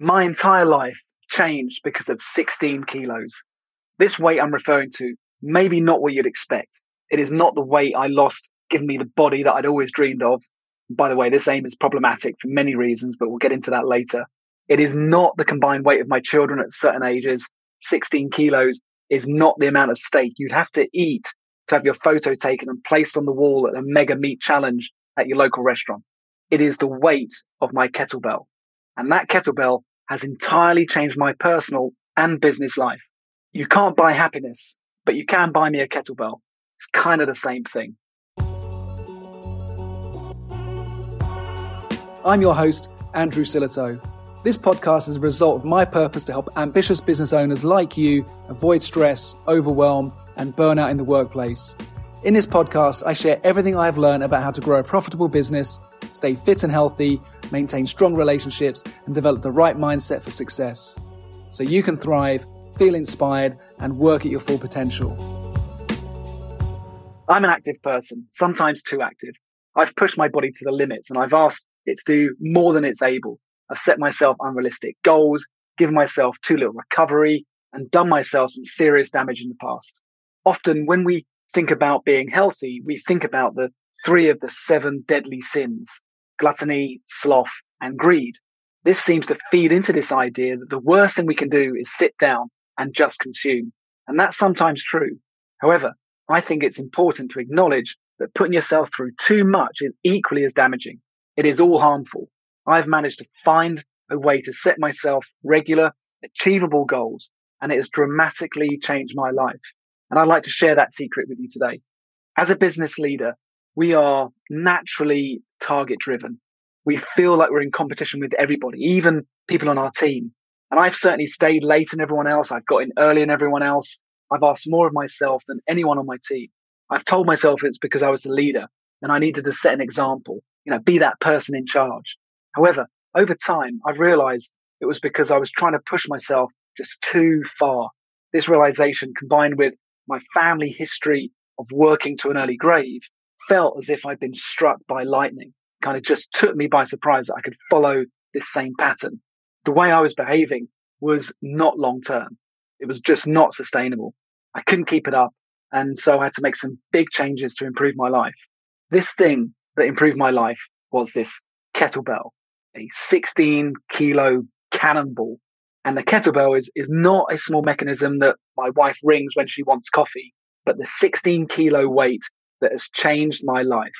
My entire life changed because of 16 kilos. This weight I'm referring to, maybe not what you'd expect. It is not the weight I lost, giving me the body that I'd always dreamed of. By the way, this aim is problematic for many reasons, but we'll get into that later. It is not the combined weight of my children at certain ages. 16 kilos is not the amount of steak you'd have to eat to have your photo taken and placed on the wall at a mega meat challenge at your local restaurant. It is the weight of my kettlebell. And that kettlebell has entirely changed my personal and business life. You can't buy happiness, but you can buy me a kettlebell. It's kind of the same thing. I'm your host, Andrew Sillitoe. This podcast is a result of my purpose to help ambitious business owners like you avoid stress, overwhelm, and burnout in the workplace. In this podcast, I share everything I've learned about how to grow a profitable business, stay fit and healthy, maintain strong relationships, and develop the right mindset for success. So you can thrive, feel inspired, and work at your full potential. I'm an active person, sometimes too active. I've pushed my body to the limits and I've asked it to do more than it's able. I've set myself unrealistic goals, given myself too little recovery, and done myself some serious damage in the past. Often, when we think about being healthy, we think about the three of the seven deadly sins gluttony, sloth, and greed. This seems to feed into this idea that the worst thing we can do is sit down and just consume. And that's sometimes true. However, I think it's important to acknowledge that putting yourself through too much is equally as damaging. It is all harmful. I've managed to find a way to set myself regular, achievable goals, and it has dramatically changed my life. And I'd like to share that secret with you today. As a business leader, we are naturally target driven. We feel like we're in competition with everybody, even people on our team. And I've certainly stayed late than everyone else. I've got in earlier than everyone else. I've asked more of myself than anyone on my team. I've told myself it's because I was the leader and I needed to set an example, you know, be that person in charge. However, over time, I've realized it was because I was trying to push myself just too far. This realization combined with my family history of working to an early grave felt as if I'd been struck by lightning. Kind of just took me by surprise that I could follow this same pattern. The way I was behaving was not long term. It was just not sustainable. I couldn't keep it up. And so I had to make some big changes to improve my life. This thing that improved my life was this kettlebell, a 16 kilo cannonball. And the kettlebell is, is not a small mechanism that my wife rings when she wants coffee, but the 16 kilo weight that has changed my life.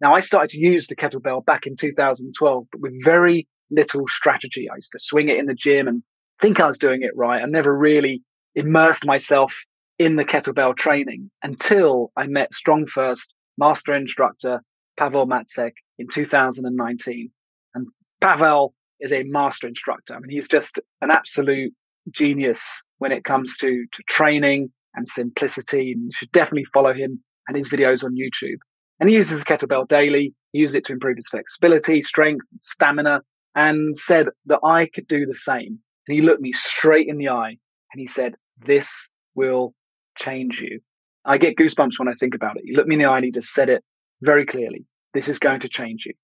Now, I started to use the kettlebell back in 2012, but with very little strategy. I used to swing it in the gym and think I was doing it right. I never really immersed myself in the kettlebell training until I met Strong First master instructor Pavel Macek in 2019. And Pavel is a master instructor. I mean, he's just an absolute genius when it comes to, to training and simplicity. And you should definitely follow him and his videos on YouTube. And he uses kettlebell daily. He uses it to improve his flexibility, strength, stamina, and said that I could do the same. And he looked me straight in the eye and he said, This will change you. I get goosebumps when I think about it. He looked me in the eye and he just said it very clearly. This is going to change you.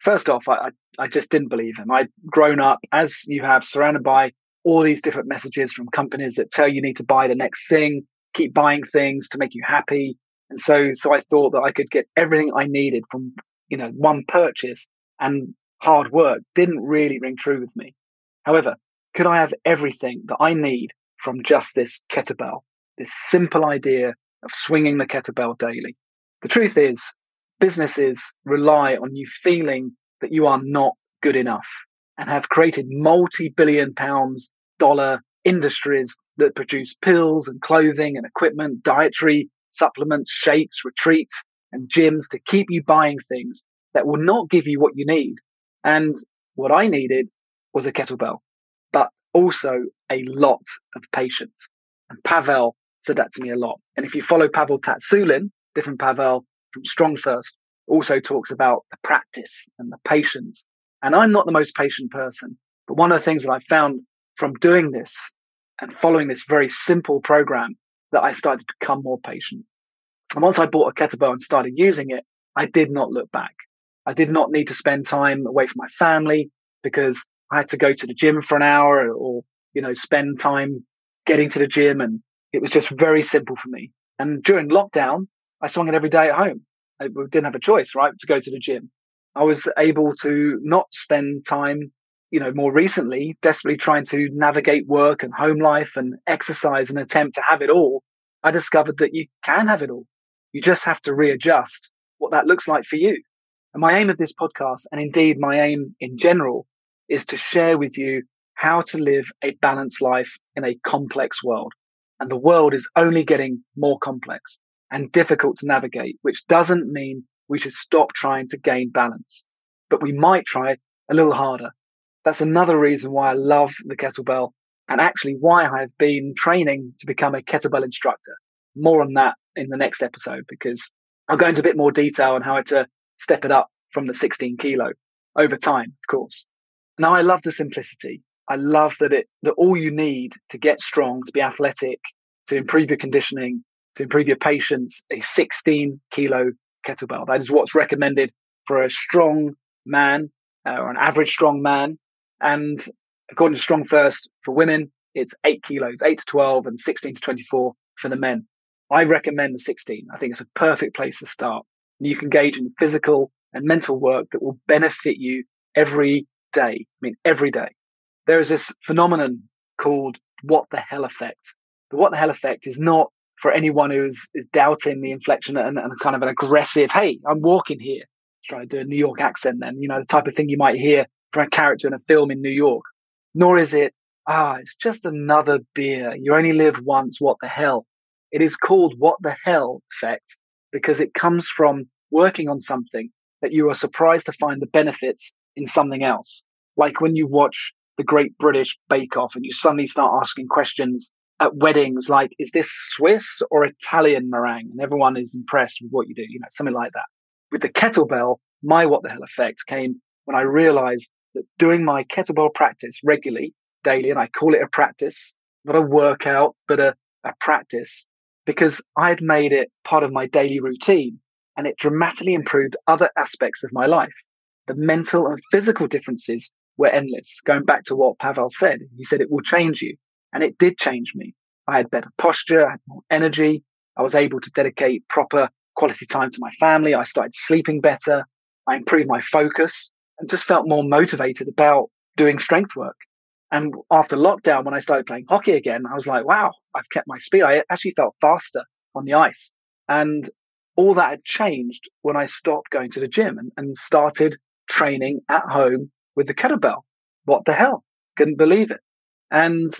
First off, I, I just didn't believe him. I'd grown up, as you have, surrounded by all these different messages from companies that tell you need to buy the next thing, keep buying things to make you happy, and so, so I thought that I could get everything I needed from, you know, one purchase and hard work didn't really ring true with me. However, could I have everything that I need from just this kettlebell, this simple idea of swinging the kettlebell daily? The truth is, businesses rely on you feeling that you are not good enough and have created multi billion pounds dollar industries that produce pills and clothing and equipment, dietary supplements, shakes, retreats, and gyms to keep you buying things that will not give you what you need. And what I needed was a kettlebell, but also a lot of patience. And Pavel said that to me a lot. And if you follow Pavel Tsatsouline, different Pavel from Strong First, also talks about the practice and the patience. And I'm not the most patient person, but one of the things that I found from doing this and following this very simple program that I started to become more patient. And once I bought a kettlebell and started using it, I did not look back. I did not need to spend time away from my family because I had to go to the gym for an hour or, you know, spend time getting to the gym. And it was just very simple for me. And during lockdown, I swung it every day at home. I didn't have a choice, right, to go to the gym. I was able to not spend time, you know, more recently, desperately trying to navigate work and home life and exercise and attempt to have it all. I discovered that you can have it all. You just have to readjust what that looks like for you. And my aim of this podcast, and indeed my aim in general, is to share with you how to live a balanced life in a complex world. And the world is only getting more complex and difficult to navigate, which doesn't mean we should stop trying to gain balance, but we might try a little harder. That's another reason why I love the kettlebell and actually why I have been training to become a kettlebell instructor. More on that in the next episode because I'll go into a bit more detail on how to step it up from the 16 kilo over time, of course. Now I love the simplicity. I love that it, that all you need to get strong, to be athletic, to improve your conditioning, to improve your patience, a 16 kilo kettlebell. That is what's recommended for a strong man uh, or an average strong man. And according to Strong First for women, it's eight kilos, eight to 12 and 16 to 24 for the men. I recommend the 16. I think it's a perfect place to start. And you can engage in physical and mental work that will benefit you every day. I mean, every day. There is this phenomenon called what the hell effect. The what the hell effect is not for anyone who's is doubting the inflection and, and kind of an aggressive, hey, I'm walking here. Try to do a New York accent then, you know, the type of thing you might hear character in a film in New York. Nor is it, ah, it's just another beer. You only live once. What the hell? It is called what the hell effect because it comes from working on something that you are surprised to find the benefits in something else. Like when you watch the Great British Bake Off and you suddenly start asking questions at weddings like, is this Swiss or Italian meringue? And everyone is impressed with what you do, you know, something like that. With the kettlebell, my what the hell effect came when I realized that doing my kettlebell practice regularly, daily, and I call it a practice, not a workout, but a, a practice, because I had made it part of my daily routine and it dramatically improved other aspects of my life. The mental and physical differences were endless. Going back to what Pavel said, he said it will change you. And it did change me. I had better posture, I had more energy. I was able to dedicate proper quality time to my family. I started sleeping better. I improved my focus and just felt more motivated about doing strength work. And after lockdown, when I started playing hockey again, I was like, wow, I've kept my speed. I actually felt faster on the ice. And all that had changed when I stopped going to the gym and, and started training at home with the kettlebell. What the hell? Couldn't believe it. And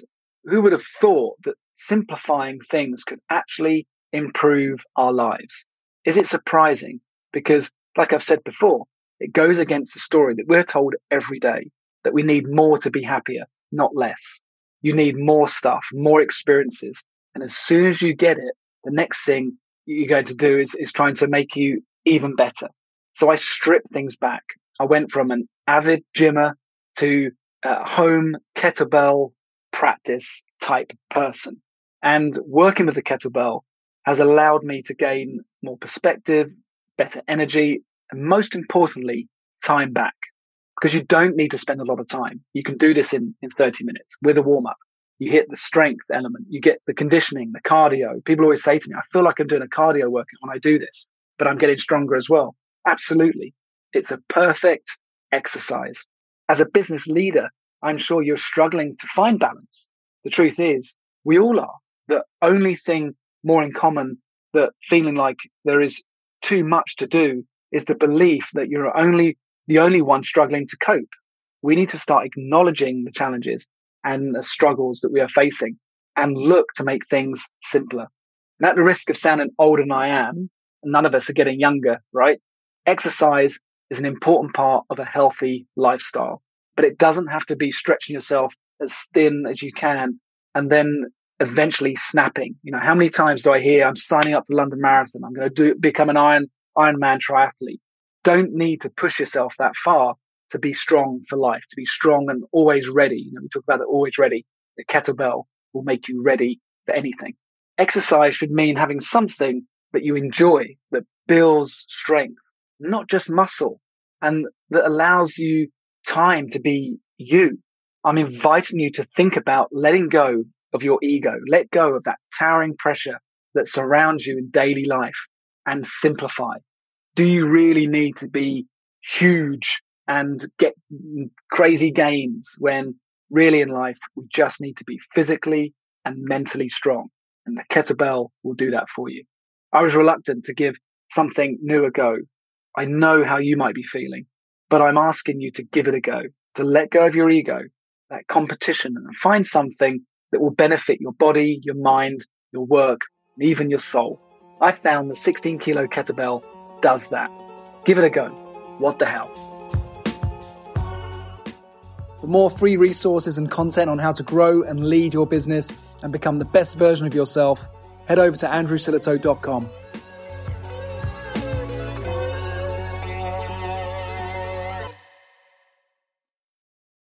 who would have thought that simplifying things could actually improve our lives? Is it surprising? Because, like I've said before, it goes against the story that we're told every day that we need more to be happier not less. You need more stuff, more experiences. And as soon as you get it, the next thing you're going to do is, is trying to make you even better. So I stripped things back. I went from an avid gymmer to a home kettlebell practice type person. And working with the kettlebell has allowed me to gain more perspective, better energy, and most importantly, time back because you don't need to spend a lot of time. You can do this in, in 30 minutes with a warm up. You hit the strength element, you get the conditioning, the cardio. People always say to me, I feel like I'm doing a cardio workout when I do this, but I'm getting stronger as well. Absolutely. It's a perfect exercise. As a business leader, I'm sure you're struggling to find balance. The truth is, we all are. The only thing more in common that feeling like there is too much to do is the belief that you're only the only one struggling to cope. We need to start acknowledging the challenges and the struggles that we are facing and look to make things simpler. And at the risk of sounding older than I am, none of us are getting younger, right? Exercise is an important part of a healthy lifestyle, but it doesn't have to be stretching yourself as thin as you can and then eventually snapping. You know, how many times do I hear I'm signing up for London Marathon? I'm going to do become an Iron Ironman triathlete don't need to push yourself that far to be strong for life, to be strong and always ready. You know, we talk about the always ready. The kettlebell will make you ready for anything. Exercise should mean having something that you enjoy that builds strength, not just muscle, and that allows you time to be you, I'm inviting you to think about letting go of your ego, let go of that towering pressure that surrounds you in daily life and simplify. Do you really need to be huge and get crazy gains when really in life we just need to be physically and mentally strong? And the kettlebell will do that for you. I was reluctant to give something new a go. I know how you might be feeling, but I'm asking you to give it a go, to let go of your ego, that competition and find something that will benefit your body, your mind, your work, and even your soul. I found the 16 kilo kettlebell does that. Give it a go. What the hell? For more free resources and content on how to grow and lead your business and become the best version of yourself, head over to andrewsillitoe.com.